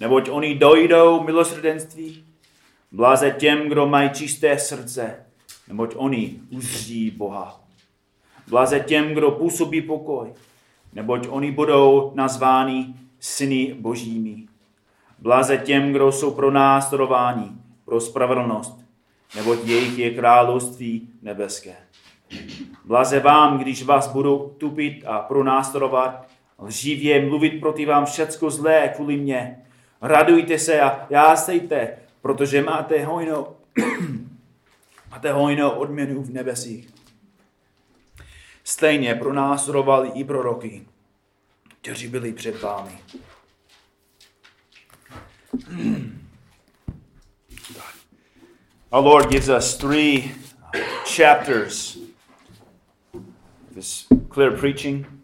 neboť oni dojdou milosrdenství. Bláze těm, kdo mají čisté srdce, neboť oni uzří Boha. Bláze těm, kdo působí pokoj, neboť oni budou nazváni syny božími. Bláze těm, kdo jsou pro následování, pro spravedlnost, neboť jejich je království nebeské. Blaze vám, když vás budou tupit a pronásledovat, lživě mluvit proti vám všecko zlé kvůli mně. Radujte se a jásejte, protože máte hojnou, máte hojnou odměnu v nebesích. Stejně pronásledovali i proroky, kteří byli před vámi. Our Lord gives us three chapters of this clear preaching.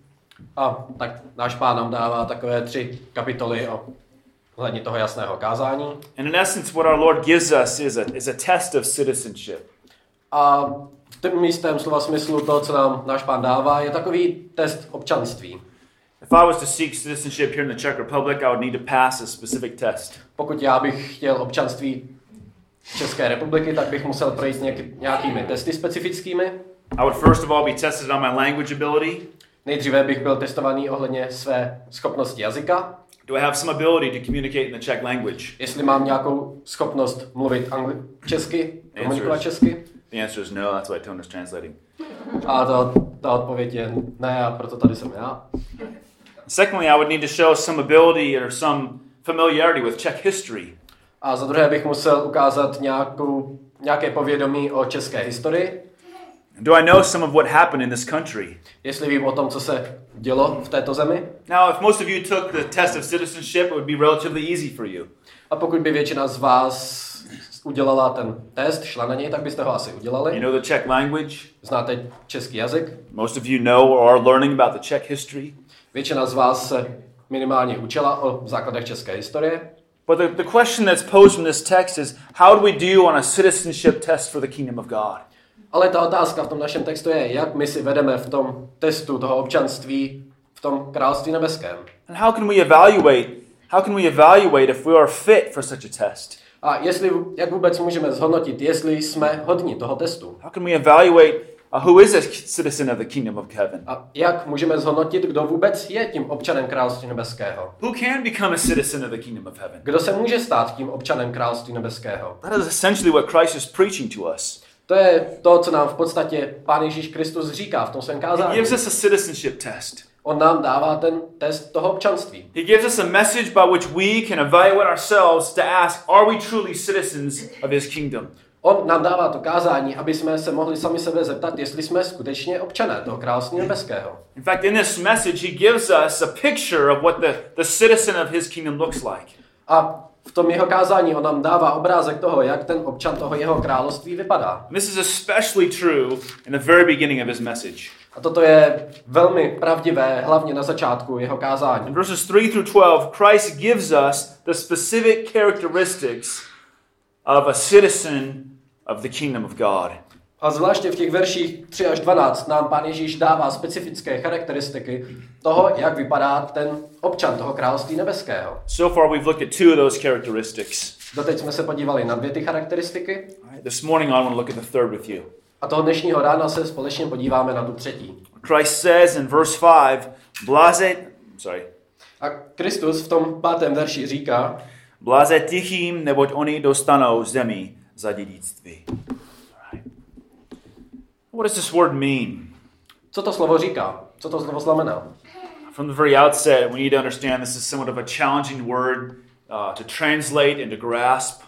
A tak náš pán nám dává takové tři kapitoly o hledně toho jasného kázání. And in essence, what our Lord gives us is a, is a test of citizenship. A v tom místém slova smyslu to, co nám náš pán dává, je takový test občanství. If I was to seek citizenship here in the Czech Republic, I would need to pass a specific test. Pokud já bych chtěl občanství České republiky, tak bych musel projít nějaký, nějakými testy specifickými. I would first of all be tested on my language ability. Nejdříve bych byl testovaný ohledně své schopnosti jazyka. Do I have some ability to communicate in the Czech language? Jestli mám nějakou schopnost mluvit angli- česky, komunikovat česky. The answer is no, that's why Tone is translating. A ta, ta odpověď je ne a proto tady jsem já. Secondly, I would need to show some ability or some familiarity with Czech history. A za druhé bych musel ukázat nějakou, nějaké povědomí o české historii. Do I know some of what happened in this country? Jestli vím o tom, co se dělo v této zemi. Now, if most of you took the test of citizenship, it would be relatively easy for you. A pokud by většina z vás udělala ten test, šla na něj, tak byste ho asi You udělali. know the Czech language. Znáte český jazyk. Most of you know or are learning about the Czech history. Většina z vás se minimálně učila o základech české historie. But the, the question that's posed in this text is how do we do on a citizenship test for the kingdom of God? Ale ta otázka v tom našem textu je, jak my si vedeme v tom testu toho občanství v tom království nebeském. And how can we evaluate how can we evaluate if we are fit for such a test? A jestli, jak vůbec můžeme zhodnotit, jestli jsme hodní toho testu. How can we evaluate uh, who is a citizen of the kingdom of heaven? A jak můžeme zhodnotit, kdo vůbec je tím občanem království nebeského? Who can become a citizen of the kingdom of heaven? Kdo se může stát tím občanem království nebeského? That is essentially what Christ is preaching to us. To je to, co nám v podstatě Pán Ježíš Kristus říká v tom svém He kázání. gives us a citizenship test. On nám dává ten test toho občanství. He gives us a message by which we can evaluate ourselves to ask, are we truly citizens of his kingdom? On nám dává to kázání, aby jsme se mohli sami sebe zeptat, jestli jsme skutečně občané toho království nebeského. In fact, in this message, he gives us a picture of what the, the citizen of his kingdom looks like. A v tom jeho kázání on nám dává obrázek toho, jak ten občan toho jeho království vypadá. This is especially true in the very beginning of his message. A toto je velmi pravdivé, hlavně na začátku jeho In kázání. verses 3 through 12, Christ gives us the specific characteristics of a citizen of the kingdom of God. A zvláště v těch verších 3 až 12 nám pán Ježíš dává specifické charakteristiky toho, jak vypadá ten občan toho království nebeského. So far, we've looked at two of those characteristics. Doteď jsme se podívali na dvě ty charakteristiky This morning, I want to look at the third with you. a toho dnešního rána se společně podíváme na tu třetí. Christ says in verse 5, Blase, sorry, A Kristus v tom pátém verši říká, Blaze tichým, neboť oni dostanou zemi za dědictví. What does this word mean? co to slovo říká, co to slovo znamená. From the very outset, we need to understand this is somewhat of a challenging word uh, to translate and to grasp.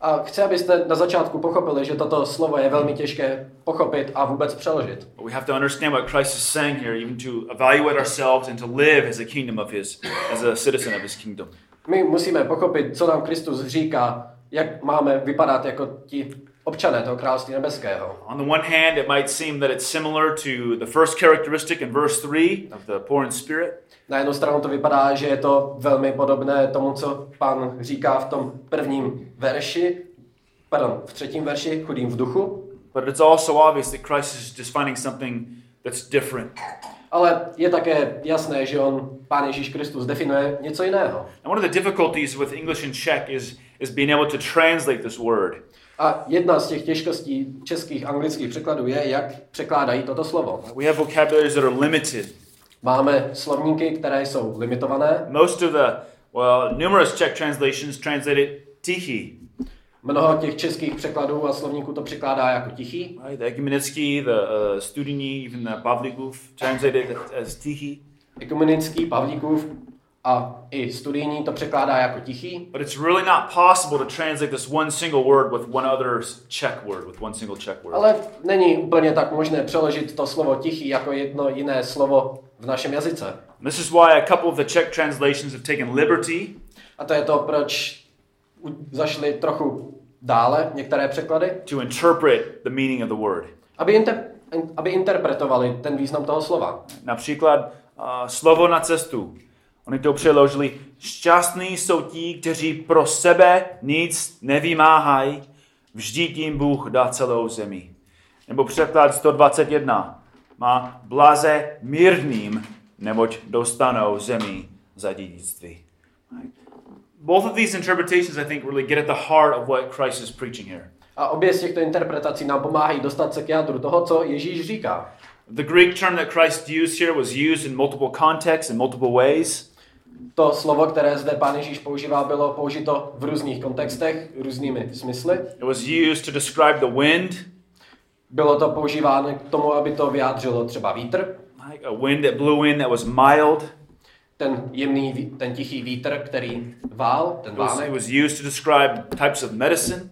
A chci, abyste na začátku pochopili, že toto slovo je velmi těžké pochopit a vůbec přeložit. But we have to understand what Christ is saying here, even to evaluate ourselves and to live as a kingdom of His, as a citizen of His kingdom. My musíme pochopit, co nám Kristus říká, jak máme vypadat jako ti občané toho království nebeského. On the one hand, it might seem that it's similar to the first characteristic in verse 3 of the poor in spirit. Na jednu stranu to vypadá, že je to velmi podobné tomu, co pan říká v tom prvním verši, pardon, v třetím verši, chudým v duchu, But it's also obvious that Christ is defining something that's different. Ale je také jasné, že on, Pán Ježíš Kristus, definuje něco jiného. And one of the difficulties with English and Czech is, is being able to translate this word. A jedna z těch těžkostí českých anglických překladů je, jak překládají toto slovo. We have vocabularies that are limited. Máme slovníky, které jsou limitované. Most of the, well, numerous Czech translations translate it tichi. Mnoho těch českých překladů a slovníků to překládá jako tichý. Right? The Ekumenický, the uh, Studijní, even the Pavlikův translated as tichi. Ekumenický, Pavlíkův a i studijní to překládá jako tichý. But it's really not possible to translate this one single word with one other Czech word, with one single Czech word. Ale není úplně tak možné přeložit to slovo tichý jako jedno jiné slovo v našem jazyce. And this is why a couple of the Czech translations have taken liberty A to je to, proč zašli trochu dále některé překlady, to interpret the meaning of the word. aby, inter, aby interpretovali ten význam toho slova. Například uh, slovo na cestu. Oni to přeložili. Šťastní jsou ti, kteří pro sebe nic nevymáhají, vždyť jim Bůh dá celou zemi. Nebo překlad 121. Má blaze mírným, neboť dostanou zemi za dědictví. Both of these interpretations, I think, really get at the heart of what Christ is preaching here. A obě z těchto interpretací nám pomáhají dostat se k jádru toho, co Ježíš říká. The Greek term that Christ used here was used in multiple contexts, in multiple ways. To slovo, které zde Pán Ježíš používá, bylo použito v různých kontextech, různými smysly. It was used to describe the wind, Bylo to používáno k tomu, aby to vyjádřilo třeba vítr, like a wind that blew in that was mild. ten jemný, ten tichý vítr, který vál, ten It was, it vánek. was used to describe types of medicine.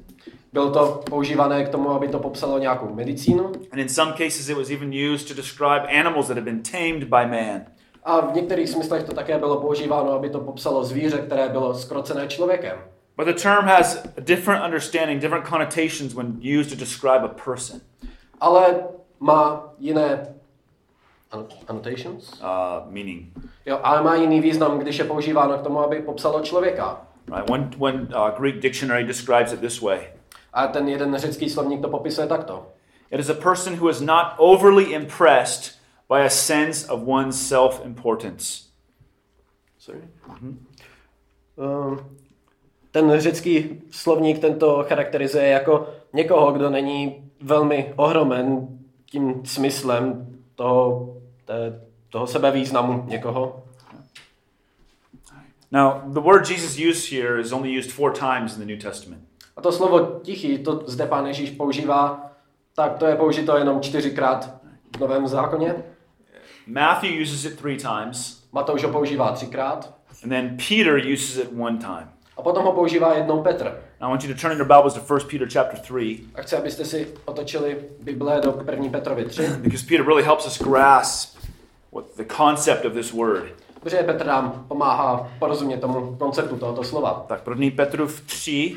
Bylo to používané k tomu, aby to popsalo nějakou medicínu. And in some cases, it was even used to describe animals that had been tamed by man. A v některých smyslech to také bylo používáno, aby to popsalo zvíře, které bylo skrocené člověkem. But the term has a different understanding, different connotations when used to describe a person. Ale má jiné An- annotations? Uh, meaning, Jo, ale má jiný význam, když je používáno k tomu, aby popsalo člověka. right? One, one uh, Greek dictionary describes it this way A ten jeden řecký slovník to popisuje takto. It is a person who is not overly impressed by a sense of one's self importance. Sorry? Um, ten řecký slovník tento charakterizuje jako někoho, kdo není velmi ohromen tím smyslem toho, té, toho sebevýznamu někoho. Now, the word Jesus used here is only used four times in the New Testament. A to slovo tichý, to zde pán Ježíš používá, tak to je použito jenom čtyřikrát v Novém zákoně. Matthew uses it three times, Matouš ho používá třikrát and then Peter uses it one time. a potom ho používá jednou Petr. I want you to turn in your Bibles to 1 Peter chapter 3, A chci, abyste si otočili Bible do 1. Petrovi 3, because Peter really helps us grasp what the concept of this word. protože Petr nám pomáhá porozumět tomu konceptu tohoto slova. Tak 1. Petrův 3.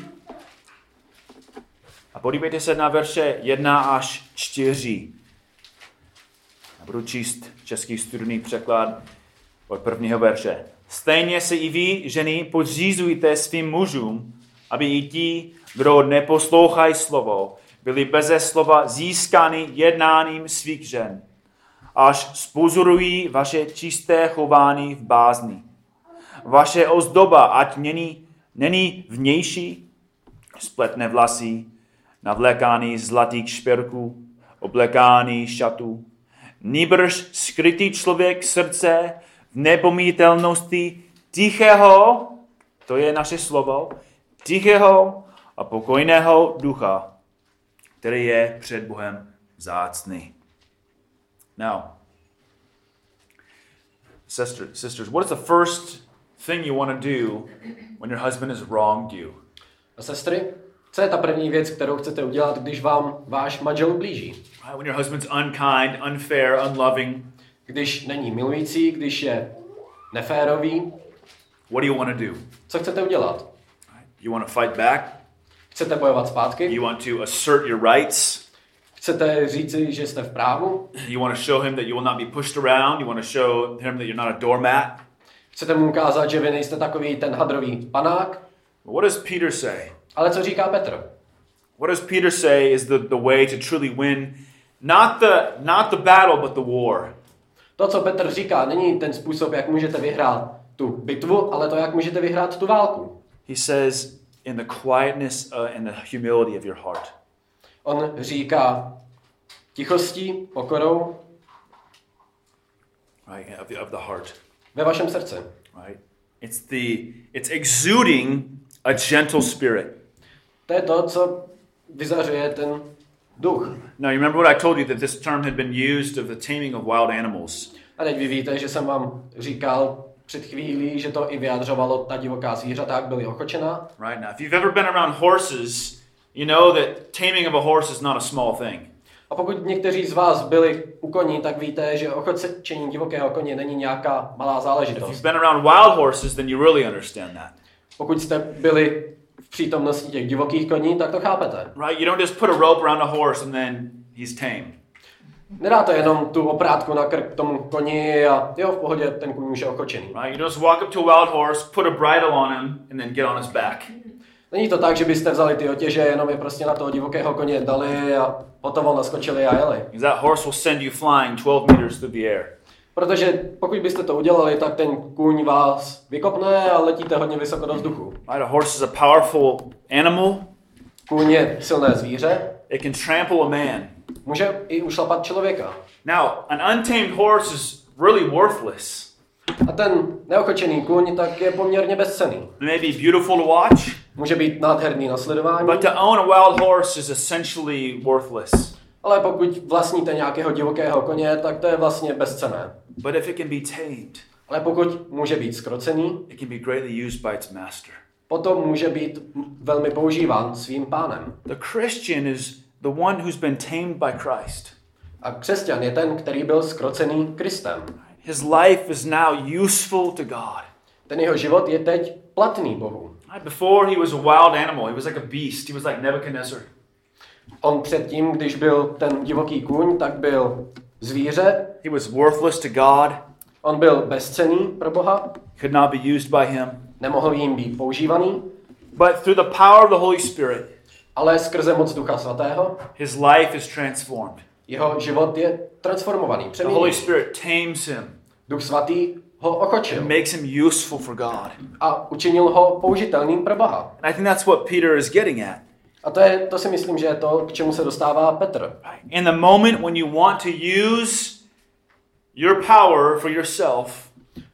A podívejte se na verše 1 až 4. Budu číst český studijný překlad od prvního verše. Stejně se i vy, ženy, podřízujte svým mužům, aby i ti, kdo neposlouchají slovo, byli beze slova získány jednáním svých žen, až spozorují vaše čisté chování v bázni. Vaše ozdoba, ať není, není vnější, spletné vlasy, navlékání zlatých šperků, oblékání šatů, nýbrž skrytý člověk srdce v nepomítelnosti tichého, to je naše slovo, tichého a pokojného ducha, který je před Bohem vzácný. Now, sister, sisters, what is the first thing you want to do when your husband has wronged you? A sestry, co je ta první věc, kterou chcete udělat, když vám váš manžel blíží? Right? When your husband's unkind, unfair, unloving, Když není milující, když je neférový, what do you want to do? co chcete udělat? You want to fight back? Chcete bojovat zpátky? You want to assert your rights? Chcete říci, že jste v právu? You want to show him that you will not be pushed around? You want to show him that you're not a doormat? Chcete mu ukázat, že vy nejste takový ten hadrový panák? What does Peter say? Ale co říká Petr? What does Peter say is the, the way to truly win not the, not the battle, but the war? To, co Petr říká, není ten způsob, jak můžete vyhrát tu bitvu, ale to, jak můžete vyhrát tu válku. He says, in the quietness uh, and the humility of your heart. On říká tichostí, pokorou Right, of the, of the heart. ve vašem srdci. Right? It's the it's exuding a gentle spirit. To je to, co vyzařuje ten duch. Now, you remember what I told you that this term had been used of the taming of wild animals. A teď vy víte, že jsem vám říkal před chvílí, že to i vyjadřovalo ta divoká zvířata, jak byly ochočena. Right now, if you've ever been around horses, you know that taming of a horse is not a small thing. A pokud někteří z vás byli u koní, tak víte, že ochočení divokého koně není nějaká malá If you've záležitost. been around wild horses, then you really understand that. Pokud jste byli v přítomnosti těch divokých koní, tak to chápete. Right? You don't just put a rope around a horse and then he's tame. Nedáte jenom tu oprátku na krk tomu koni a jo, v pohodě, ten kůň už je ochočený. Right? You just walk up to a wild horse, put a bridle on him, and then get on his back. Není to tak, že byste vzali ty otěže, jenom je prostě na toho divokého koně dali a potom naskočili a jeli. That horse will send you flying 12 meters through the air. Protože pokud byste to udělali, tak ten kůň vás vykopne a letíte hodně vysoko do vzduchu. Right? A horse is a powerful animal. Kůň je silné zvíře, It can trample a man. může i ušlapat člověka. Now, an untamed horse is really worthless. A ten neochočený kůň tak je poměrně bezcený. It may be beautiful to watch, Může být nádherný na sledování, but to own a wild horse is essentially worthless. Ale pokud vlastníte nějakého divokého koně, tak to je vlastně bezcené. But if it can be tamed, Ale pokud může být skrocený, it can be greatly used by its master. potom může být velmi používán svým pánem. The Christian is the one who's been tamed by Christ. A křesťan je ten, který byl skrocený Kristem. His life is now useful to God. Ten jeho život je teď platný Bohu. Before he was a wild animal, he was like a beast. He was like Nebuchadnezzar. On předtím, když byl ten divoký kůň, tak byl zvíře, He was worthless to God, on byl bezcený pro Boha, could not be used by him. nemohl jim být používaný, But through the power of the Holy Spirit, ale skrze moc Ducha Svatého his life is transformed. jeho život je transformovaný, The Holy přeměněný. Spirit tames him, Duch Svatý ho ochočil makes him useful for God. a učinil ho použitelným pro Boha. And I think that's what Peter is getting at. A to, je, to si myslím, že je to, k čemu se dostává Petr. In the moment when you want to use your power for yourself,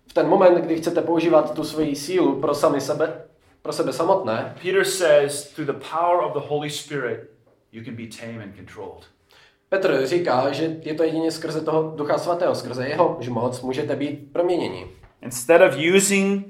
V ten moment, kdy chcete používat tu svoji sílu pro sami sebe, pro sebe samotné, Peter says, through the power of the Holy Spirit, you can be tamed and controlled. Petr říká, že je to jedině skrze toho Ducha Svatého, skrze jeho moc můžete být proměněni. Instead of using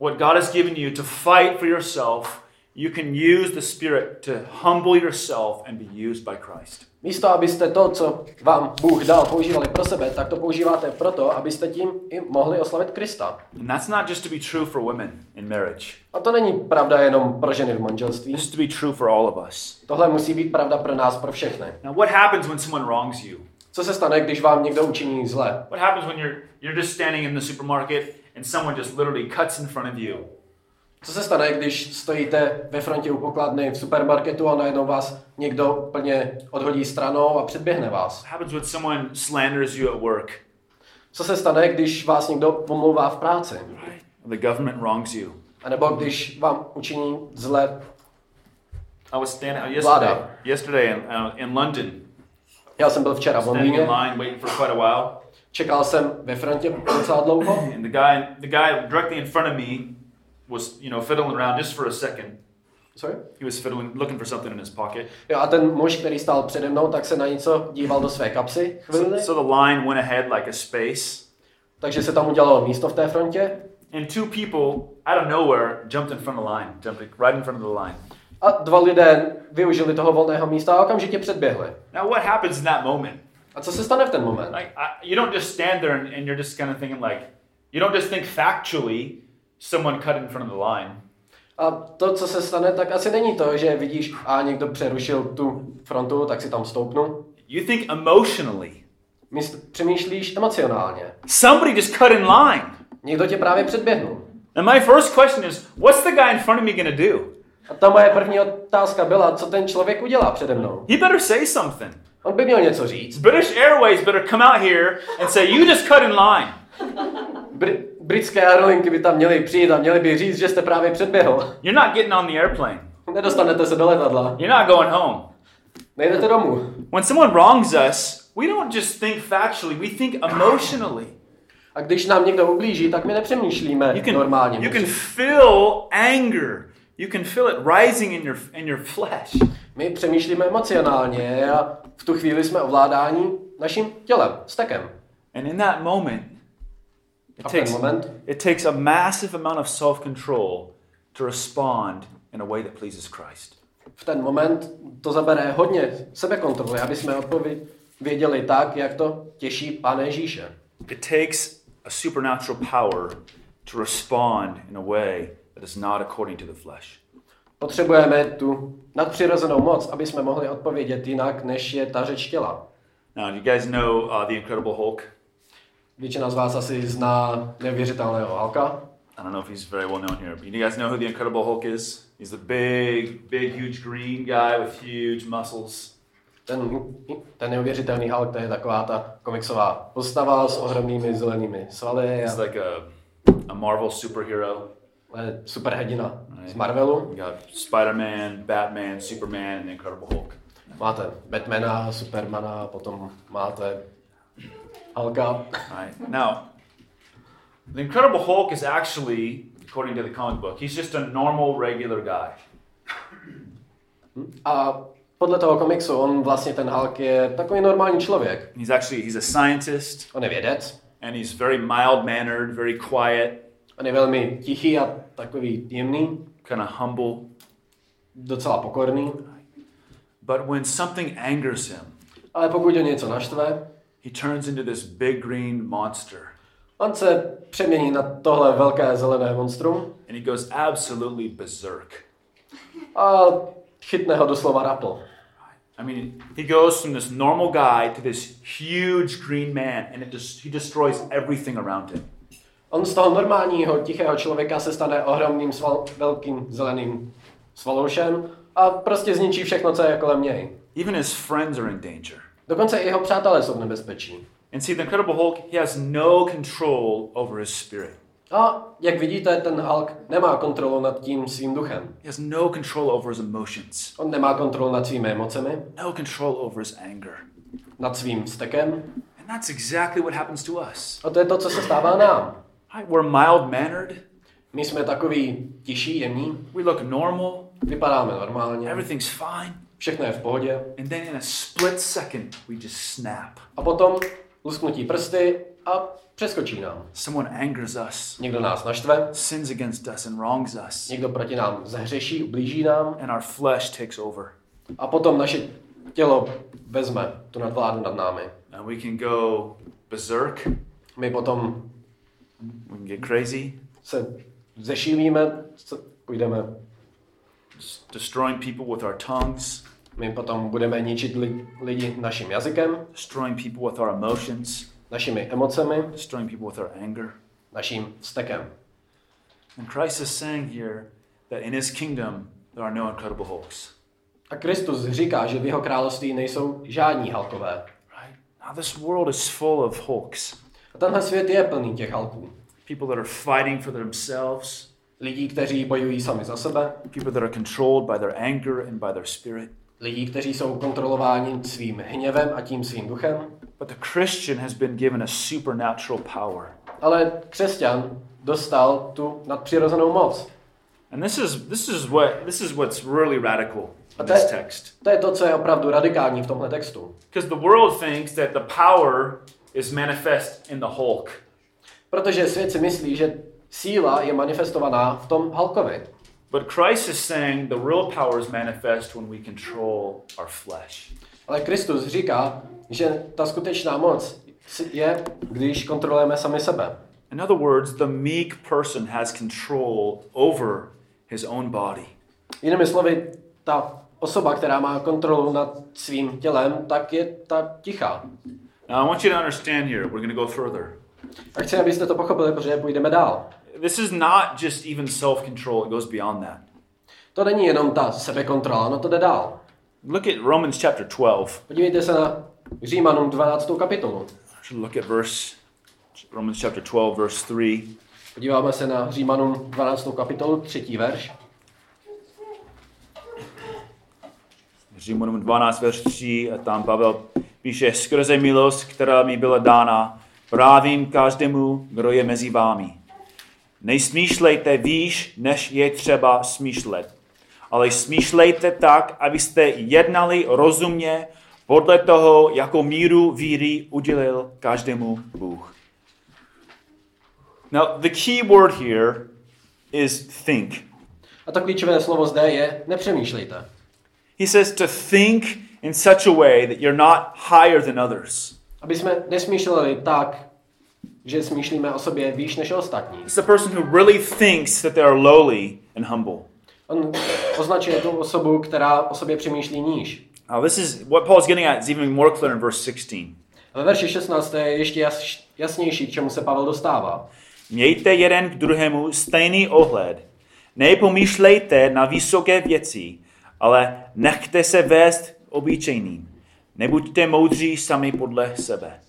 what God has given you to fight for yourself, you can use the Spirit to humble yourself and be used by Christ. Místo, abyste to, co vám Bůh dal, používali pro sebe, tak to používáte proto, abyste tím i mohli oslavit Krista. And that's not just to be true for women in marriage. A to není pravda jenom pro ženy v manželství. This is to be true for all of us. Tohle musí být pravda pro nás, pro všechny. Now, what happens when someone wrongs you? Co se stane, když vám někdo učiní zle? What happens when you're you're just standing in the supermarket and someone just literally cuts in front of you? Co se stane, když stojíte ve frontě u pokladny v supermarketu a najednou vás někdo plně odhodí stranou a předběhne vás? What happens when someone slanders you at work? Co se stane, když vás někdo pomlouvá v práci? Right? The government wrongs you. A nebo když vám učiní zle? I was standing uh, yesterday, yesterday in, uh, in London, Já jsem byl včera v Londýně, line waiting for quite a while, čekal jsem ve frontě docela dlouho and the guy the guy directly in front of me was you know fiddling around just for a second. Sorry? He was fiddling, looking for something in his pocket. Jo, a ten muž, který stál přede mnou, tak se na něco díval do své kapsy So, chvíli, so the line went ahead like a space, takže se tam udělalo místo v té frontě and two people out of nowhere jumped in front of the line, jumped right in front of the line. a dva lidé využili toho volného místa a okamžitě předběhli. Now, what happens in that moment? A co se stane v ten moment? Like, I, you don't just stand there and, and you're just kind of thinking like, you don't just think factually, someone cut in front of the line. A to, co se stane, tak asi není to, že vidíš, a někdo přerušil tu frontu, tak si tam stoupnu. You think emotionally. Míst, přemýšlíš emocionálně. Somebody just cut in line. Někdo tě právě předběhnul. And my first question is, what's the guy in front of me gonna do? A ta moje první otázka byla, co ten člověk udělá přede mnou. He better say something. On by měl něco říct. British Airways better come out here and say, you just cut in line. Br- britské aerolinky by tam měly přijít a měly by říct, že jste právě předběhl. You're not getting on the airplane. Nedostanete se do letadla. You're not going home. Nejdete domů. When someone wrongs us, we don't just think factually, we think emotionally. A když nám někdo ublíží, tak my nepřemýšlíme You can, normálně. you can feel anger. You can feel it rising in your, in your flesh. My přemýšlíme emocionálně a v tu chvíli jsme ovládáni naším tělem, stekem. And in that moment, it A takes, it takes a massive amount of self-control to respond in a way that pleases Christ. v ten moment to zabere hodně sebekontroly, aby jsme odpověděli tak, jak to těší Pána Ježíše. It takes a supernatural power to respond in a way that is not according to the flesh. Potřebujeme tu nadpřirozenou moc, aby jsme mohli odpovědět jinak, než je ta řeč těla. Now, do you guys know uh, the Incredible Hulk? Většina z vás asi zná neuvěřitelného Halka. I don't know if he's very well known here, but you guys know who the Incredible Hulk is? He's the big, big, huge green guy with huge muscles. Ten, ten neuvěřitelný Hulk, to je taková ta komiksová postava s ohromnými zelenými svaly He's a like a, a Marvel superhero. superhrdina z Marvelu. You got Spider-Man, Batman, Superman, and the Incredible Hulk. Máte Batmana, Supermana, potom máte Hulka. Right. Now, the Incredible Hulk is actually, according to the comic book, he's just a normal, regular guy. A podle toho komiksu on vlastně ten Hulk je takový normální člověk. He's actually he's a scientist, On je vědec, and he's very mild-mannered, very quiet, on je velmi tichý a takový jemný, kind of humble. docela pokorný. But when something angers him, Ale pokud ho něco naštve, he turns into this big green monster, on se přemění na tohle velké zelené monstrum and he goes absolutely berserk. a chytne ho doslova rapl. I mean, he goes from this normal guy to this huge green man, and it just he destroys everything around him. On z toho normálního, tichého člověka se stane ohromným, sval, velkým zeleným svaloušem a prostě zničí všechno, co je kolem něj. Even his friends are in danger. Dokonce i jeho přátelé jsou v nebezpečí. And see, the Incredible Hulk, he has no control over his spirit. A jak vidíte, ten Hulk nemá kontrolu nad tím svým duchem. He has no control over his emotions, On nemá kontrolu nad svými emocemi, no control over his anger. nad svým stekem. And that's exactly what happens to us. A to je to, co se stává nám. We're mild mannered, My jsme takový tiší, jemní, we look normal, vypadáme normálně, everything's fine, všechno je v pohodě. and then in a split second, we just snap. A potom lusknutí prsty a přeskočí nám. Someone angers us, Někdo nás naštve, sins against us, and wrongs us, někdo proti nám zahřeší, ublíží nám and our flesh takes over. a potom naše tělo vezme tu nadvládu nad námi. And we can go berserk, My potom we can get crazy, se zešílíme, se- půjdeme, destroying people with our tongues, my potom budeme ničit li, lidi naším jazykem, destroying people with our emotions, našimi emocemi, destroying people with our anger. naším stekem. And Christ is saying here that in his kingdom there are no incredible hulks. A Kristus říká, že v jeho království nejsou žádní halkové. Right? Now this world is full of hulks. A tenhle svět je plný těch halků. People that are fighting for themselves, Lidí, kteří bojují sami za sebe, people that are controlled by their anger and by their spirit. Lidí, kteří jsou kontrolováni svým hněvem a tím svým duchem. But the Christian has been given a supernatural power. Ale křesťan dostal tu nadpřirozenou moc. And this is this is what this is what's really radical in Okay. this text. To je to, co je opravdu radikální v tomhle textu. Because the world thinks that the power is manifest in the Hulk. Protože svět si myslí, že síla je manifestovaná v tom Halkovi. But Christ is saying the real power is manifest when we control our flesh. Ale Kristus říká, že ta skutečná moc je, když kontrolujeme sami sebe. In other words, the meek person has control over his own body. Jinými slovy, ta osoba, která má kontrolu nad svým tělem, tak je ta tichá. Now, I want you to understand here, we're going to go further. A chci, abyste to pochopili, protože půjdeme dál. This is not just even self control, it goes beyond that. To není jenom ta sebekontrola, no to jde dál. Look at Romans chapter 12. Podívejte se na Římanům 12. kapitolu. Look at verse Romans chapter 12 verse 3. Podíváme se na Římanům 12. kapitolu, 3. verš. Římanům 12 verš 3 a tam Pavel píše skrze milost, která mi byla dána, právím každému, kdo je mezi vámi. Nejsmýšlejte výš, než je třeba smýšlet, ale smýšlejte tak, abyste jednali rozumně podle toho, jakou míru víry udělil každému Bůh. Now, the key word here is think. A to klíčové slovo zde je nepřemýšlejte. He says to think in such a way that you're not higher than others. Aby jsme nesmýšleli tak, že smýšlíme o sobě výš než ostatní. It's the person who really thinks that they are lowly and humble. On označuje tu osobu, která o sobě přemýšlí níž. Now, this is what Paul's getting at is even more clear in verse 16. A ve verši 16 je ještě jas, jasnější, k čemu se Pavel dostává. Mějte jeden k druhému stejný ohled. Nepomýšlejte na vysoké věci, ale nechte se vést obyčejným. Nebuďte moudří sami podle sebe.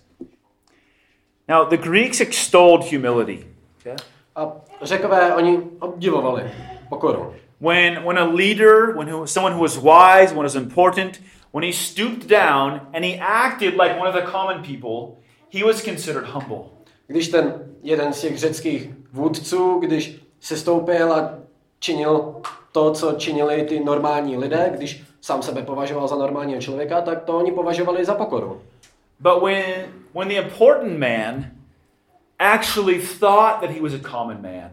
Now, the Greeks extolled humility. Okay? A řekové, oni obdivovali pokoru. When, when a leader, when who, someone who was wise, one was important, when he stooped down and he acted like one of the common people, he was considered humble. Když ten jeden z těch řeckých vůdců, když se stoupil a činil to, co činili ty normální lidé, když sám sebe považoval za normálního člověka, tak to oni považovali za pokoru. But when, when the important man actually thought that he was a common man,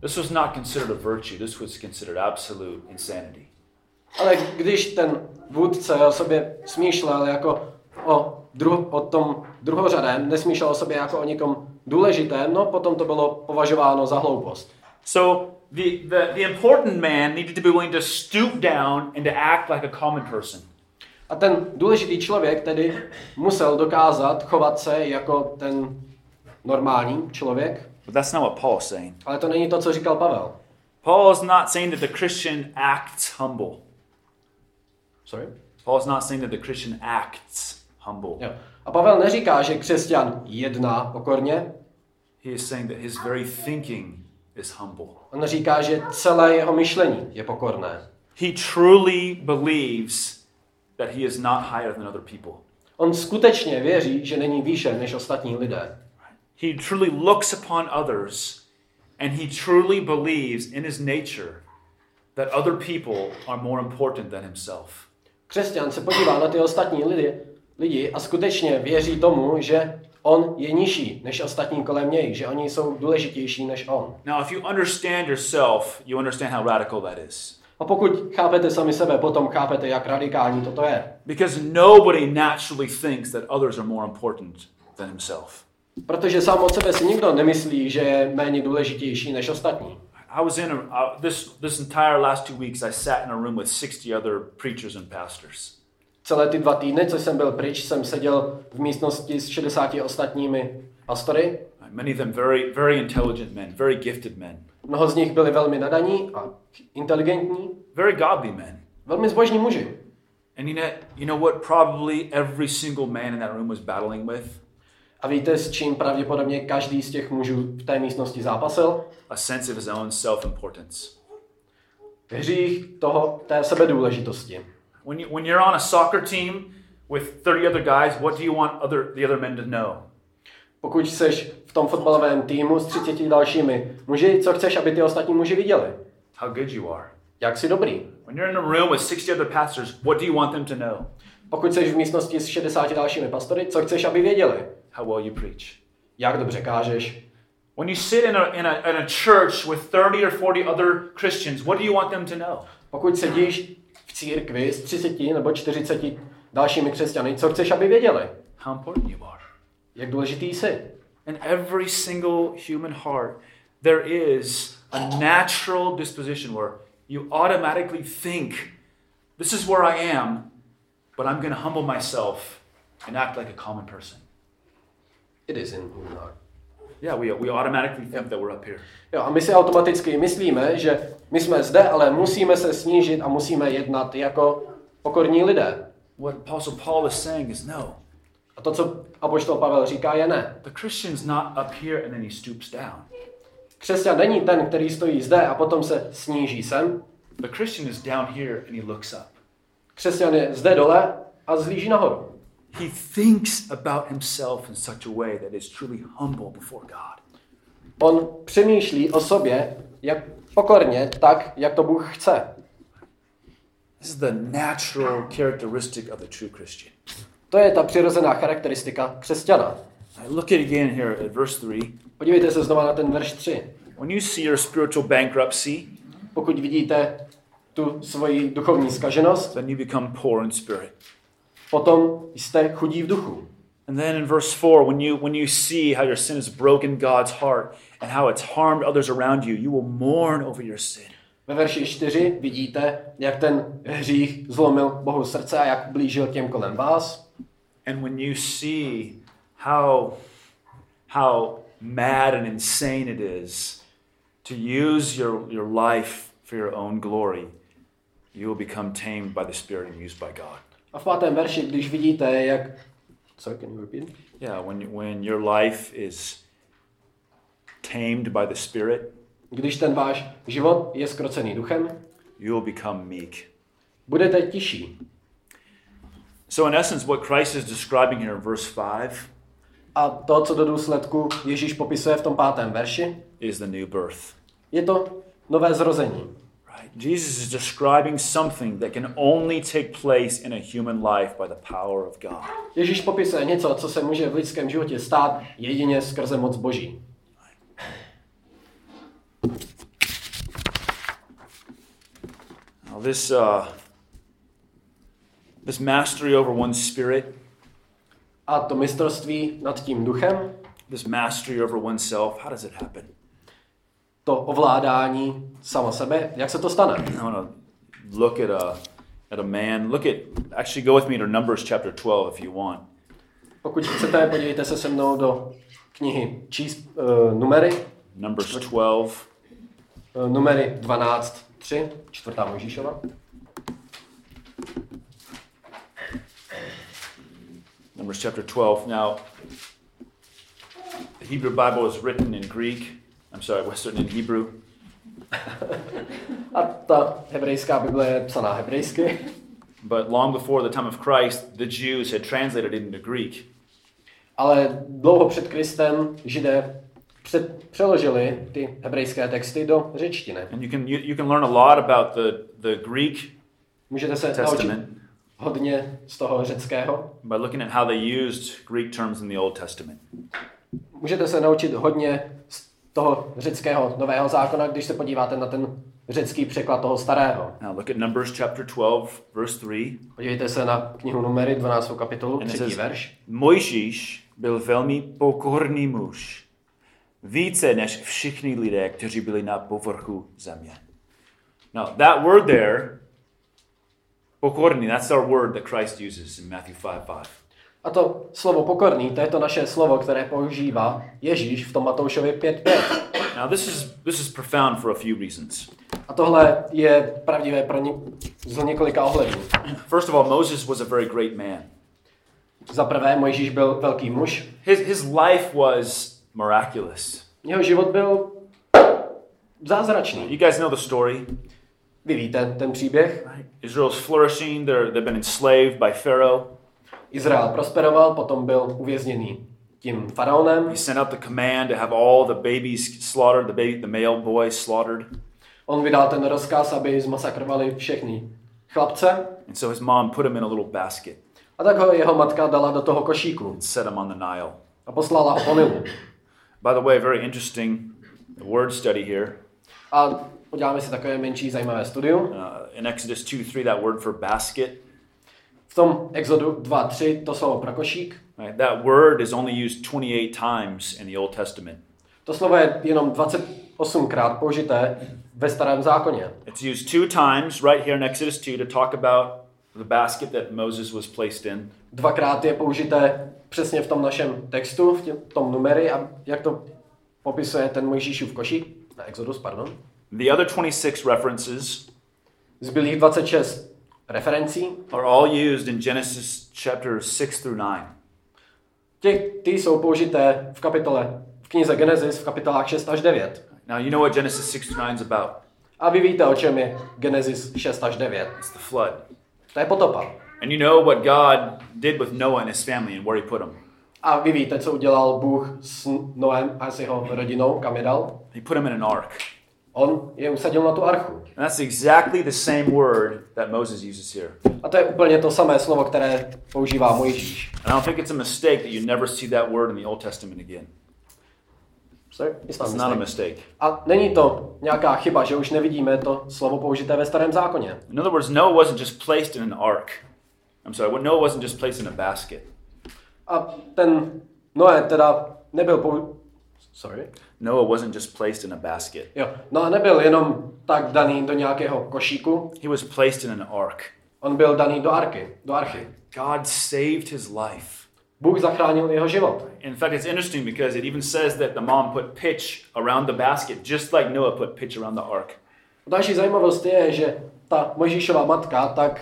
this was not considered a virtue. This was considered absolute insanity. Ale když ten vůdce o sobě smýšlel jako o, dru, o tom druhořadém, nesmýšlel o sobě jako o někom důležitém, no potom to bylo považováno za hloupost. So the, the, the important man needed to be willing to stoop down and to act like a common person. A ten důležitý člověk tedy musel dokázat chovat se jako ten normální člověk, But that's not what Paul's saying. ale to není to, co říkal Pavel. Paul is not saying that the Christian acts humble. Sorry? Paul's not saying that the Christian acts humble. Jo. A Pavel neříká, že křesťan jedná pokorně, He is saying that his very thinking is humble. on říká, že celé jeho myšlení je pokorné. He truly believes that he is not higher than other people. On skutečně věří, že není výše než ostatní lidé. He truly looks upon others and he truly believes in his nature that other people are more important than himself. Křesťan se podívá na ty ostatní lidi, lidi a skutečně věří tomu, že on je nižší než ostatní kolem něj, že oni jsou důležitější než on. Now, if you understand yourself, you understand how radical that is. A pokud chápete sami sebe, potom chápete, jak radikální toto je. Because nobody naturally thinks that others are more important than himself. Protože sám od sebe si nikdo nemyslí, že je méně důležitější než ostatní. I was in a, uh, this, this entire last two weeks, I sat in a room with 60 other preachers and pastors. Celé ty dva týdny, co jsem byl pryč, jsem seděl v místnosti s 60 ostatními pastory. Many of them very, very intelligent men, very gifted men, Mnoho z nich byli velmi nadaní a inteligentní, very godly men. velmi zbožní muži. And you know, you know what probably every single man in that room was battling with? A víte, s čím pravděpodobně každý z těch mužů v té místnosti zápasil? A sense of his own self-importance. Hřích toho, té sebedůležitosti. When, you, when you're on a soccer team with 30 other guys, what do you want other, the other men to know? Pokud jsi v tom fotbalovém týmu s 30 dalšími muži, co chceš, aby ty ostatní muži viděli? How good you are. Jak jsi dobrý? When you're in a room with 60 other pastors, what do you want them to know? Pokud jsi v místnosti s 60 dalšími pastory, co chceš, aby věděli? How well you preach. Jak dobře kážeš? When you sit in a, in, a, in a church with 30 or 40 other Christians, what do you want them to know? Pokud sedíš v církvi s 30 nebo 40 dalšími křesťany, co chceš, aby věděli? How important you are. Jak důležitý jsi? In every single human heart, there is a natural disposition where you automatically think, this is where I am, but I'm going to humble myself and act like a common person. It is in human heart. Yeah, we, we automatically think that we're up here. Jo, a my si automaticky myslíme, že my jsme zde, ale musíme se snížit a musíme jednat jako pokorní lidé. What Apostle Paul is saying is no. A to, co apoštol Pavel říká, je ne. The Christian's not up here and then he stoops down. Křesťan není ten, který stojí zde a potom se sníží sem. The Christian is down here and he looks up. Křesťan je zde dole a zlíží nahoru. He thinks about himself in such a way that is truly humble before God. On přemýšlí o sobě jak pokorně, tak, jak to Bůh chce. This is the natural characteristic of the true Christian. To je ta přirozená charakteristika křesťana. Look at again here at verse 3. Podívejte se znova na ten verš 3. When you see your spiritual bankruptcy, Pokud vidíte tu svoji duchovní skaženost, then you become poor in spirit. potom jste chudí v duchu. And then in verse 4, when you when you see how your sin has broken God's heart and how it's harmed others around you, you will mourn over your sin. Ve verši 4 vidíte, jak ten hřích zlomil Bohu srdce a jak blížil těm kolem vás. And when you see how how mad and insane it is to use your, your life for your own glory, you will become tamed by the Spirit and used by God. A v pátém verši, když vidíte, jak... Sorry, can you repeat? Yeah, when, when your life is tamed by the Spirit, Když ten váš život je skrocený duchem, you will become meek. budete tiší. So, in essence, what Christ is describing here in verse 5 A to, co do důsledku Ježíš popisuje v tom pátém verši, is the new birth. je to nové zrození. Right? Jesus is describing something that can only take place in a human life by the power of God. Ježíš popisuje něco, co se může v lidském životě stát jedině skrze moc Boží. Now, this, uh, this mastery over one's spirit, A to mistrovství nad tím duchem, this mastery over oneself, how does it happen? to ovládání sama sebe, jak se to stane? I want to look at a, at a man. Look at, actually, go with me to Numbers chapter 12 if you want. Pokud chcete, podívejte se se mnou do knihy číst, uh, numery, Numbers 12. uh, numery 12, 3, čtvrtá Mojžíšova. Numbers chapter 12. Now, the Hebrew Bible is written in Greek. I'm sorry, was written in Hebrew. A ta hebrejská Bible je psaná hebrejsky. But long before the time of Christ, the Jews had translated it into Greek. Ale dlouho před Kristem židé před, přeložili ty hebrejské texty do řečtiny. And you can, you, you can learn a lot about the, the Greek Můžete se naučit Testament hodně z toho řeckého. by looking at how they used Greek terms in the Old Testament. Můžete se naučit hodně z toho řeckého nového zákona, když se podíváte na ten řecký překlad toho starého. Now look at Numbers chapter 12, verse 3. Podívejte se na knihu numery 12. kapitolu, And it 3. says, verš. Mojžíš byl velmi pokorný muž, více než všichni lidé, kteří byli na povrchu země. Now, that word there, pokorný, that's our word that Christ uses in Matthew 5 5. A to slovo pokorný, to je to naše slovo, které používá Ježíš v tom Matoušovi 5.5. Now, this is, this is profound for a few reasons. A tohle je pravdivé pro ně, z několika ohledů. First of all, Moses was a very great man. Za prvé, Mojžíš byl velký muž. His, his life was miraculous. Jeho život byl zázračný. You guys know the story. Vy víte ten příběh. Israel's flourishing, they're, they've been enslaved by Pharaoh. Izrael prosperoval, potom byl uvězněný tím faraonem. He sent out the command to have all the babies slaughtered, the, baby, the male boys slaughtered. On vydal ten rozkaz, aby zmasakrovali všechny chlapce. And so his mom put him in a little basket A tak ho jeho matka dala do toho košíku and set him on the Nile. a poslala ho po Nilu. By the way, very interesting word study here. A uděláme si takové menší zajímavé studium. Uh, in Exodus 2 3, that word for basket, V tom Exodu 2.3 to slovo pro košík. right, that word is only used 28 times in the Old Testament. To slovo je jenom 28krát použité ve starém zákoně. It's used two times right here in Exodus 2 to talk about the basket that Moses was placed in. Dvakrát je použité přesně v tom našem textu, v tom numery, a jak to popisuje ten Mojžíšův košík, na Exodus, pardon. The other 26 references Zbylých 26 referencí. are all used in Genesis chapter 6 through 9. Ty, ty jsou použité v kapitole, v knize Genesis v kapitolách 6 až 9. Now, you know what Genesis 6 through 9 is about. A vy víte, o čem je Genesis 6 až 9. It's the flood. To je potopa. And you know what God did with Noah and his family and where he put them. A vy víte, co udělal Bůh s Noem a s jeho rodinou, kam je dal? He put them in an ark. On je usadil na tu archu. And that's exactly the same word that Moses uses here. A to je úplně to samé slovo, které používá Mojžíš. And I don't think it's a mistake that you never see that word in the Old Testament again. Sorry? It's not It's not a mistake. A není to nějaká chyba, že už nevidíme to slovo použité ve starém zákoně. In other words, Noah wasn't just placed in an ark. I'm sorry, Noah wasn't just placed in a basket. A ten Noé teda nebyl. Sorry? Noah wasn't just placed in a basket. Jo, no a nebyl jenom tak daný do nějakého košíku, He was placed in an ark. on byl daný do arky, do archy. God saved his life. Bůh zachránil jeho život. In fact, it's interesting because it even says that the mom put pitch around the basket, just like Noah put pitch around the ark. Další zajímavost je, že ta Mojžíšova matka tak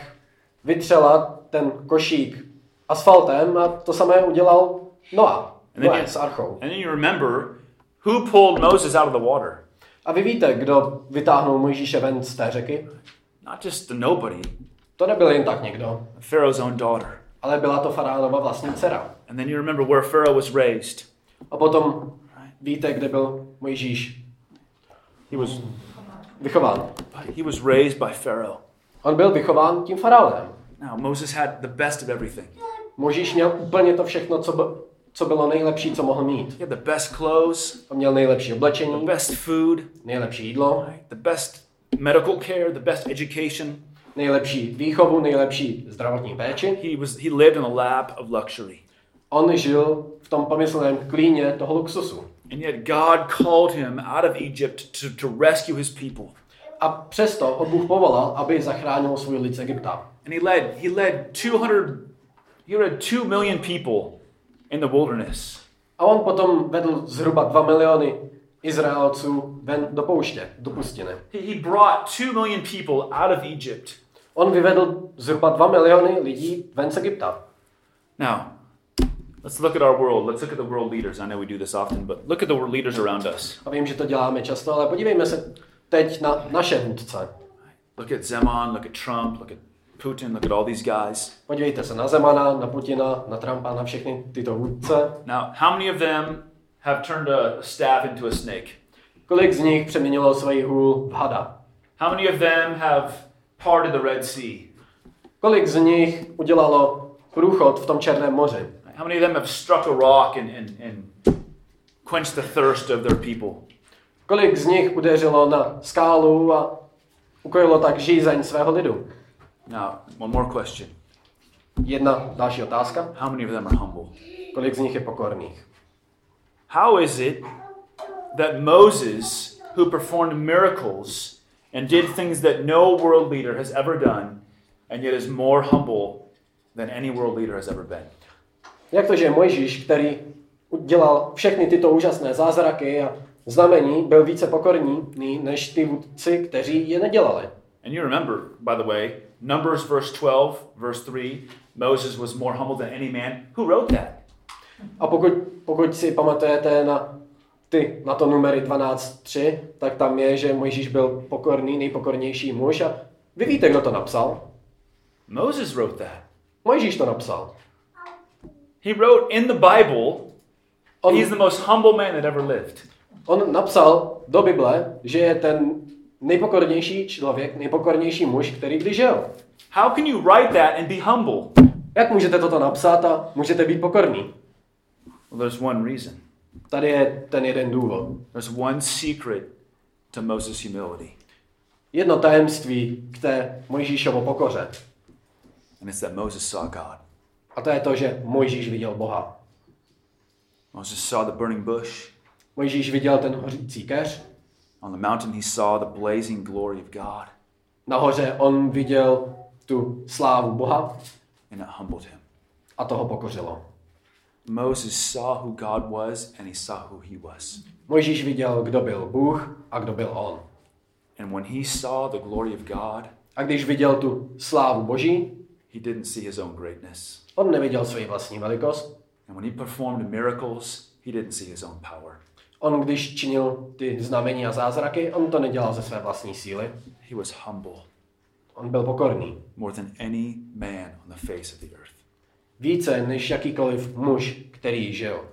vytřela ten košík asfaltem a to samé udělal Noa. And then, you, s archou. and then you remember who pulled Moses out of the water? A vy víte, kdo vytáhnul Mojžíše ven z té řeky? Not just the nobody, To nebyl jen tak někdo, Pharaoh's own daughter. ale byla to faraonova vlastní dcera. And then you remember where Pharaoh was raised. A potom víte, kde byl Mojžíš He was vychován. he was raised by Pharaoh. On byl vychován tím faraonem. Now Moses had the best of everything. Mojžíš měl úplně to všechno, co, co bylo nejlepší, co mohl mít. He had the best clothes, On měl nejlepší the oblečení, best food, nejlepší jídlo, the best medical care, the best education. nejlepší výchovu, nejlepší zdravotní péči. He was he lived in a lap of luxury. On žil v tom pomyslném klíně toho luxusu. And yet God called him out of Egypt to, to rescue his people. A přesto ho Bůh povolal, aby zachránil svůj lid z Egypta. And he led he led 200 he led 2 million people in the wilderness. A on potom vedl zhruba 2 miliony Izraelců ven do pouště, do pustiny. He, brought 2 million people out of Egypt. On vyvedl zhruba 2 miliony lidí ven z Egypta. Now, let's look at our world. Let's look at the world leaders. I know we do this often, but look at the world leaders around us. A vím, že to děláme často, ale podívejme se teď na naše vůdce. Look at Zeman, look at Trump, look at Putin, look at all these guys. Podívejte se na Zemana, na Putina, na Trumpa, na všechny tyto vůdce. Now, how many of them have turned a staff into a snake? Kolik z nich přeměnilo svoji hůl v hada? How many of them have parted the Red Sea? Kolik z nich udělalo průchod v tom Černém moři? How many of them have struck a rock and, and, and quenched the thirst of their people? Kolik z nich udeřilo na skálu a ukojilo tak žízeň svého lidu? Now, one more question. Jedna další otázka. How many of them are humble? Kolik z nich je pokorných? How is it that Moses, who performed miracles and did things that no world leader has ever done, and yet is more humble than any world leader has ever been? Jak to, že Mojžíš, který udělal všechny tyto úžasné zázraky a znamení, byl více pokorný než ty vůdci, kteří je nedělali? And you remember, by the way, Numbers verse 12, verse 3, Moses was more humble than any man. Who wrote that? A pokud, pokud si pamatujete na, ty, na to numery 12.3, tak tam je, že Mojžíš byl pokorný, nejpokornější muž a vy víte, kdo to napsal? Moses wrote that. Mojžíš to napsal. He wrote in the Bible, On, he's the most humble man that ever lived. on napsal do Bible, že je ten nejpokornější člověk, nejpokornější muž, který kdy žil. How can you write that and be humble? Jak můžete toto napsat a můžete být pokorný? Well, there's one reason. Tady je ten jeden důvod. There's one secret to Moses' humility, Jedno tajemství k té Mojžíšovo pokoře. and it's that Moses saw God. A to je to, že Mojžíš viděl Boha. Moses saw the burning bush. Mojžíš viděl ten hořící keř. On the mountain, he saw the blazing glory of God, Nahoře on viděl tu slávu Boha and it humbled him. a to ho pokořilo. Moses saw who God was, and he saw who he was. Mojžíš viděl, kdo byl Bůh a kdo byl on. And when he saw the glory of God, A A když viděl tu slávu Boží, he didn't see his own greatness. on neviděl svoji vlastní velikost. And when he performed miracles, he didn't see his own power. On, když činil ty znamení a zázraky, on to nedělal ze své vlastní síly. He was humble On byl pokorný. more than any man on the face of the earth. Více než jakýkoliv muž, který žil.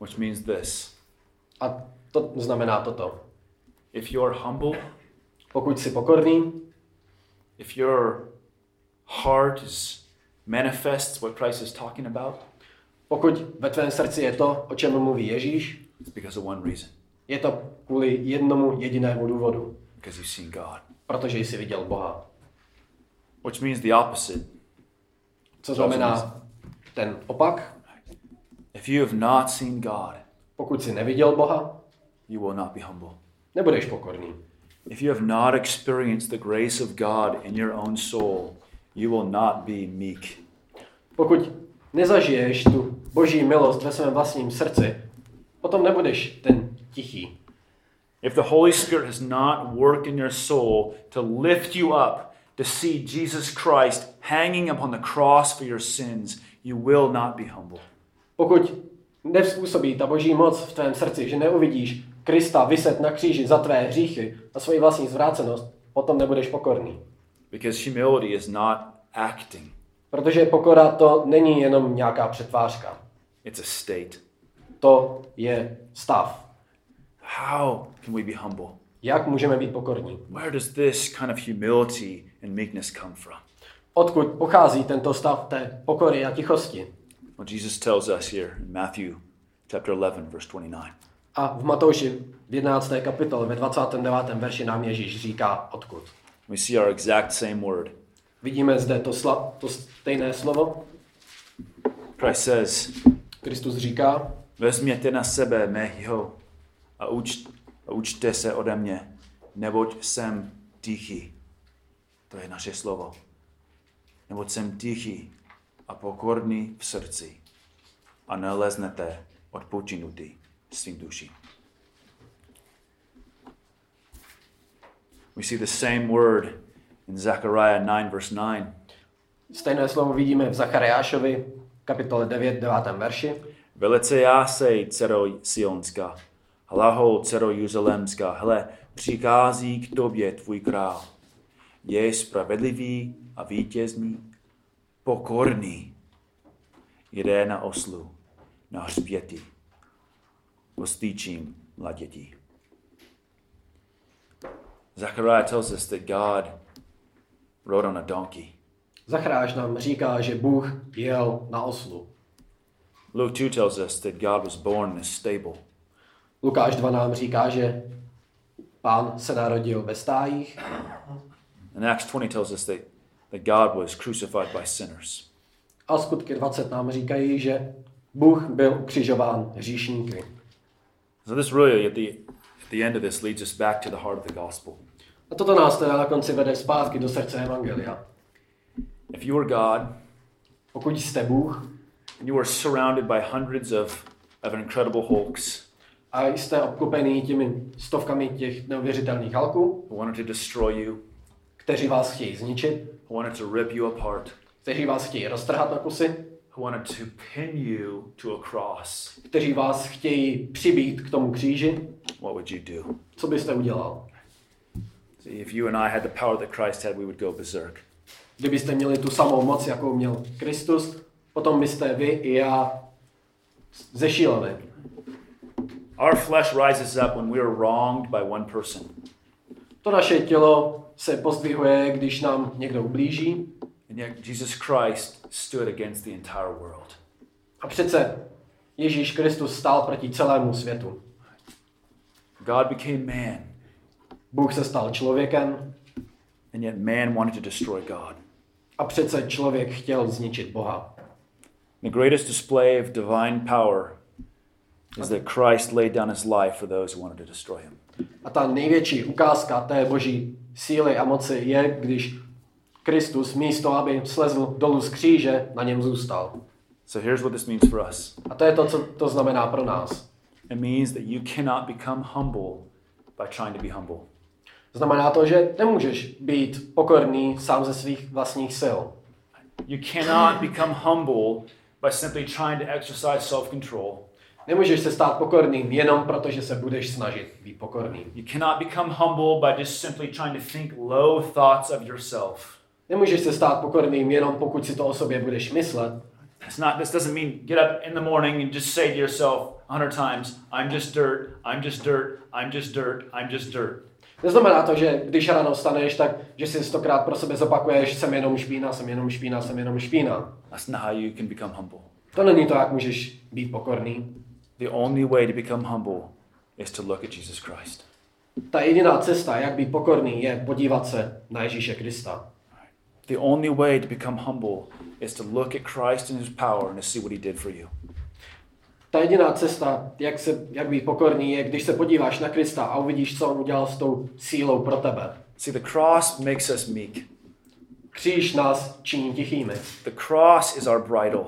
Which means this A to znamená toto. if you're humble, Pokud jsi pokorný, if your heart is manifests what Christ is talking about, pokud ve tvém srdci je to, o čem mluví Ježíš, it's because of one reason je to kvůli jednomu jedinému důvodu. because you've seen God. Protože jsi viděl Boha. Which means the opposite. Co znamená ten opak? If you have not seen God, Pokud jsi neviděl Boha, you will not be humble. nebudeš pokorný. If you have not experienced the grace of God in your own soul, you will not be meek. Pokud nezažiješ tu boží milost ve svém vlastním srdci, potom nebudeš ten tichý. If the Holy Spirit has not worked in your soul to lift you up, to see Jesus Christ hanging upon the cross for your sins, you will not be humble. Pokud nevzpůsobí ta boží moc v tvém srdci, že neuvidíš Krista vyset na kříži za tvé hříchy a svoji vlastní zvrácenost, potom nebudeš pokorný. Because humility is not acting, Protože pokora to není jenom nějaká přetvářka. it's a state. To je stav. How can we be humble? Jak můžeme být pokorní? Where does this kind of humility and meekness come from? Odkud pochází tento stav té pokory a tichosti? Well, Jesus tells us here in Matthew chapter 11, verse 29. A v Matouši v 11. kapitole ve 29. verši nám Ježíš říká odkud. We see our exact same word. Vidíme zde to, sla, to stejné slovo. Christ says, Kristus říká, Vezměte na sebe mého a, uč, a učte se ode mě, neboť jsem tichý. To je naše slovo. Neboť jsem tichý a pokorný v srdci a naleznete odpočinutý svým duším. We see the same word in Zechariah 9 verse 9. stejné slovo vidíme v Zachariášovi, kapitole 9, 9. verši. Velice jásej, dcero Sionská, hlaho, dcero Jeruzalémská, hele, přichází k tobě tvůj král. Je spravedlivý a vítězný, pokorný. Jde na oslu, na hřběti, postýčím mladětí. Zechariah tells us that God rode on a donkey. Zachráš nám říká, že Bůh jel na oslu. Luke 2 tells us that God was born in a stable. Lukáš 2 nám říká, že pán se narodil ve stájích. And Acts 20 tells us that, that God was crucified by sinners. A skutky 20 nám říkají, že Bůh byl ukřižován hříšníky. So this really, at the, at the end of this, leads us back to the heart of the gospel. A toto nás teda na konci vede zpátky do srdce Evangelia. If you are God Pokud jste Bůh and you are surrounded by hundreds of, of incredible hulks. A jste obklopený těmi stovkami těch neuvěřitelných halků, who wanted to destroy you, kteří vás chtějí zničit, who wanted to rip you apart, kteří vás chtějí roztrhat na kusy, who wanted to pin you to a cross, kteří vás chtějí přibít k tomu kříži, what would you do? co byste udělal? See, if you and I had the power that Christ had, we would go berserk. Kdybyste měli tu samou moc, jakou měl Kristus, potom byste vy i já zešíleli. Our flesh rises up when we are wronged by one person. To naše tělo se pozdvihuje, když nám někdo ublíží. And yet Jesus Christ stood against the entire world. A přece Ježíš Kristus stál proti celému světu. God became man, Bůh se stal člověkem and yet man wanted to destroy God. a přece člověk chtěl zničit Boha. The greatest display of divine power is that Christ laid down his life for those who wanted to destroy him. A ta největší ukázka té boží síly a moci je, když Kristus místo, aby slezl dolů z kříže, na něm zůstal. So here's what this means for us A to je to, co to znamená pro nás. it means that you cannot become humble by trying to be humble. Znamená to, že nemůžeš být pokorný sám ze svých vlastních sil. You cannot become humble by simply trying to exercise self-control. Nemůžeš se stát pokorným jenom proto, že se budeš snažit být pokorný. You cannot become humble by just simply trying to think low thoughts of yourself. Nemůžeš se stát pokorným jenom pokud si to o sobě budeš myslet. It's not, this doesn't mean get up in the morning and just say to yourself a hundred times, I'm just dirt, I'm just dirt, I'm just dirt, I'm just dirt. Neznamená to, že když ráno vstaneš, tak že si stokrát pro sebe zopakuješ, jsem jenom špína, jsem jenom špína, jsem jenom špína. That's not how you can become humble. To není to, jak můžeš být pokorný. The only way to become humble is to look at Jesus Christ. Ta jediná cesta, jak být pokorný, je podívat se na Ježíše Krista. The only way to become humble is to look at Christ and his power and to see what he did for you. Ta jediná cesta, jak, se, jak být pokorný, je, když se podíváš na Krista a uvidíš, co on udělal s tou sílou pro tebe. See, the cross makes us meek. Kříž nás činí tichými. The cross is our bridle.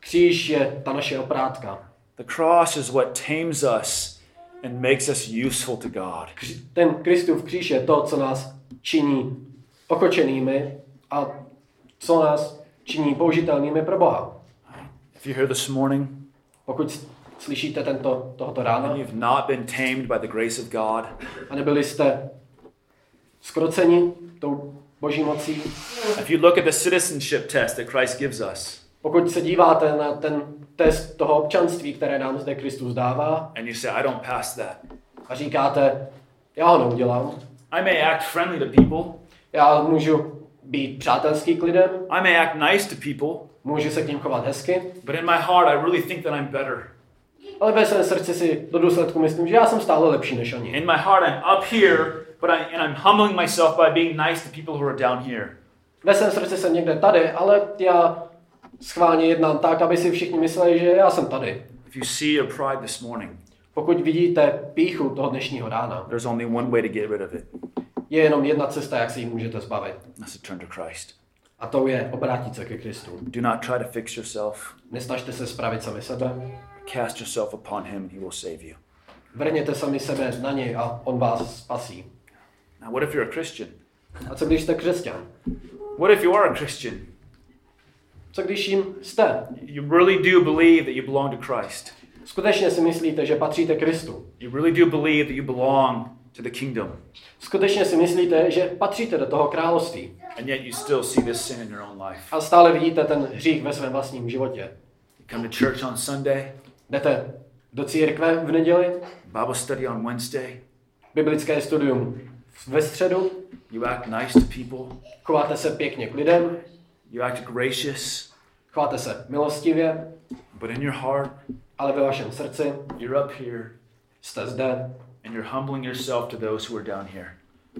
Kříž je ta naše oprátka. The cross is what tames us and makes us useful to God. Ten Kristův kříž je to, co nás činí okočenými a co nás činí použitelnými pro Boha. If you're here this morning Pokud slyšíte tento, tohoto rána. You've not been tamed by the grace of God, a nebyli jste skroceni tou boží mocí, if you look at the citizenship test that Christ gives us, pokud se díváte na ten test toho občanství, které nám zde Kristus dává and you say, I don't pass that, a říkáte, já ho neudělám, I may act friendly to people, já můžu být přátelský k lidem, I may act nice to people, můžu se k ním chovat hezky, but in my heart, I really think that I'm better. ale ve svém srdci si do důsledku myslím, že já jsem stále lepší než oni. In my heart, I'm up here, but I, and I'm humbling myself by being nice to people who are down here. Ve svém srdci jsem někde tady, ale já schválně jednám tak, aby si všichni mysleli, že já jsem tady. If you see your pride this morning, Pokud vidíte píchu toho dnešního rána, there's only one way to get rid of it. Je jenom jedna cesta, jak se jí můžete zbavit. That's to turn to Christ. A to je obrátit se ke Kristu. Do not try to fix yourself. Nesnažte se spravit sami sebe, Cast yourself upon him and he will save you. vrněte sami sebe na něj a on vás spasí. Now, what if you're a Christian? A co když jste křesťan? What if you are a Christian? Co když jim jste? You really do believe that you belong to Christ. Skutečně si myslíte, že patříte Kristu? You really do believe that you belong to the kingdom. Skutečně si myslíte, že patříte do toho království? And yet you still see this sin in your own life. A stále vidíte ten hřích ve svém vlastním životě. You come to church on Sunday, Jdete do církve v neděli, Bible study on Wednesday. biblické studium ve středu, You act nice to people. chováte se pěkně k lidem, You act gracious. chováte se milostivě, But in your heart, ale ve vašem srdci you're up here jste zde and you're humbling yourself to those who are down here.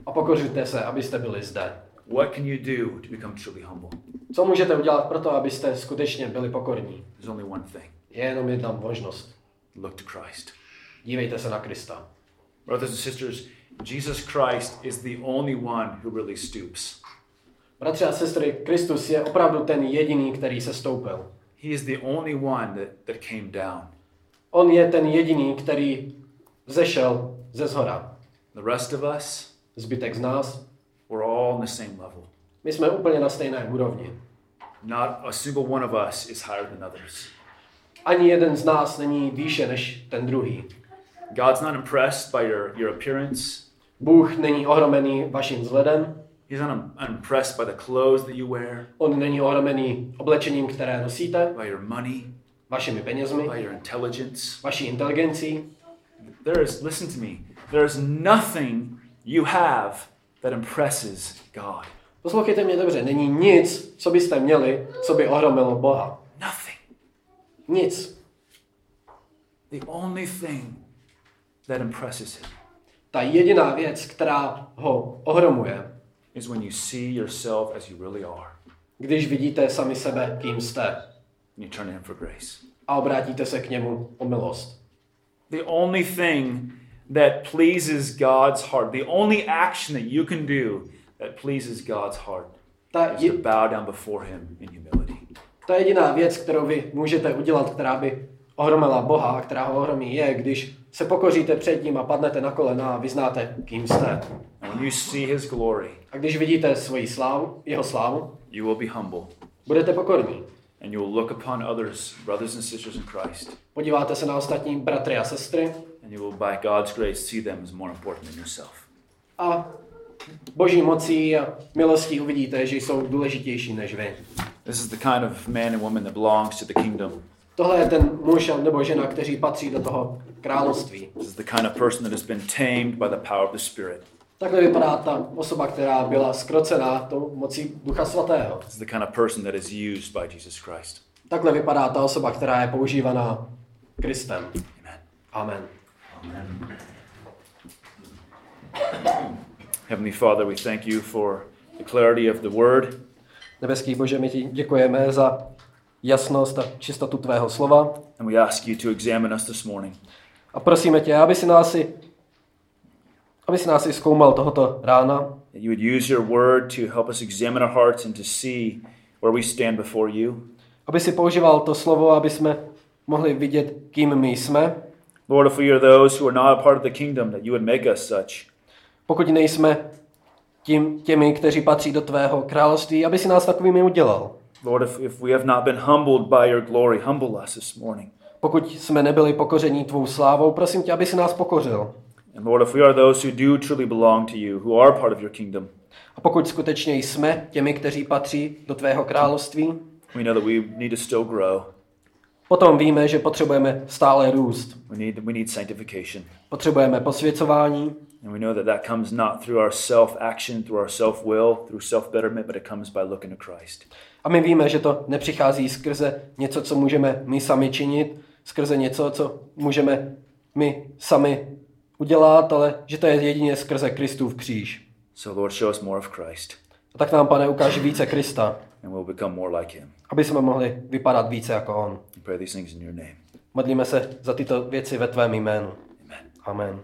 a pokořujte se, abyste byli zde. What can you do to become truly humble? Co můžete udělat pro to, abyste skutečně byli pokorní? There's only one thing Je jenom jedna možnost. look to Christ. Dívejte se na Krista. Brothers and sisters, Jesus Christ is the only one who really stoops. Bratři a sestry, Kristus je opravdu ten jediný, který se stoupil. He is the only one that, that came down. On je ten jediný, který zešel ze zhora. The rest of us, Zbytek z nás, we're all on the same level. my jsme úplně na stejné úrovni. Not a single one of us is higher than others. Ani jeden z nás není výše než ten druhý. God's not impressed by your, your appearance. Bůh není ohromený vaším vzhledem, He's not unimpressed by the clothes that you wear, on není ohromený oblečením, které nosíte, by your money, vašimi penězmi, by your intelligence. vaší inteligencí. There is, listen to me, there is nothing you have that impresses God. Poslouchejte mě dobře, není nic, co byste měli, co by ohromilo Boha. Nothing. Nic. The only thing that impresses Him Ta jediná věc, která ho ohromuje, is when you see yourself as you really are když vidíte sami sebe, kým jste and you turn to Him for grace. a obrátíte se k němu o milost. The only thing that pleases God's heart, the only action that you can do that pleases God's heart Ta, is je, to bow down before Him in humility. ta jediná věc, kterou vy můžete udělat, která by ohromila Boha a která ho ohromí, je, když se pokoříte před ním a padnete na kolena a vyznáte, kým jste. When you see his glory, A když vidíte svoji slávu, jeho slávu, you will be humble. budete pokorní. And you will look upon others, brothers and sisters in Christ, Podíváte se na ostatní bratry a sestry and you will, by God's grace, see them as more important than yourself. a boží mocí a milostí uvidíte, že jsou důležitější než vy. This is the kind of man and woman that belongs to the kingdom. Tohle je ten muž nebo žena, kteří patří do toho království. This is the kind of person that has been tamed by the power of the Spirit. Takhle vypadá ta osoba, která byla skrocená tou mocí Ducha Svatého. Is the kind of person that is used by Jesus Christ. Takhle vypadá ta osoba, která je používaná Kristem. Amen. Amen. Heavenly Father, we thank you for the clarity of the word. Nebeský Bože, my ti děkujeme za jasnost a čistotu tvého slova And we ask you to examine us this morning. a prosíme tě, aby si nás i, aby si nás i zkoumal tohoto rána, That you would use your word to help us examine our hearts and to see where we stand before you. aby si používal to slovo, aby jsme mohli vidět, kým my jsme. Lord, if we are those who are not a part of the kingdom, that you would make us such. Pokud nejsme tím, těmi, kteří patří do tvého království, aby si nás takovými udělal. Lord, if, if we have not been humbled by your glory, humble us this morning. Pokud jsme nebyli pokoření tvou slávou, prosím tě, aby si nás pokořil. And Lord, if we are those who do truly belong to you, who are part of your kingdom, A pokud skutečně jsme těmi, kteří patří do tvého království, we know that we need to still grow. potom víme, že potřebujeme stále růst. We need, we need sanctification. Potřebujeme posvěcování And we know that that comes not through our self action, through our self will, through self betterment, but it comes by looking to Christ. a my víme, že to nepřichází skrze něco, co můžeme my sami činit, skrze něco, co můžeme my sami udělat, ale že to je jedině skrze Kristův kříž. So, Lord, show us more of Christ, A tak nám, pane, ukáže více Krista, and we'll become more like him. aby jsme mohli vypadat více jako On. Pray these things in your name. Modlíme se za tyto věci ve tvém jménu. Amen. Amen.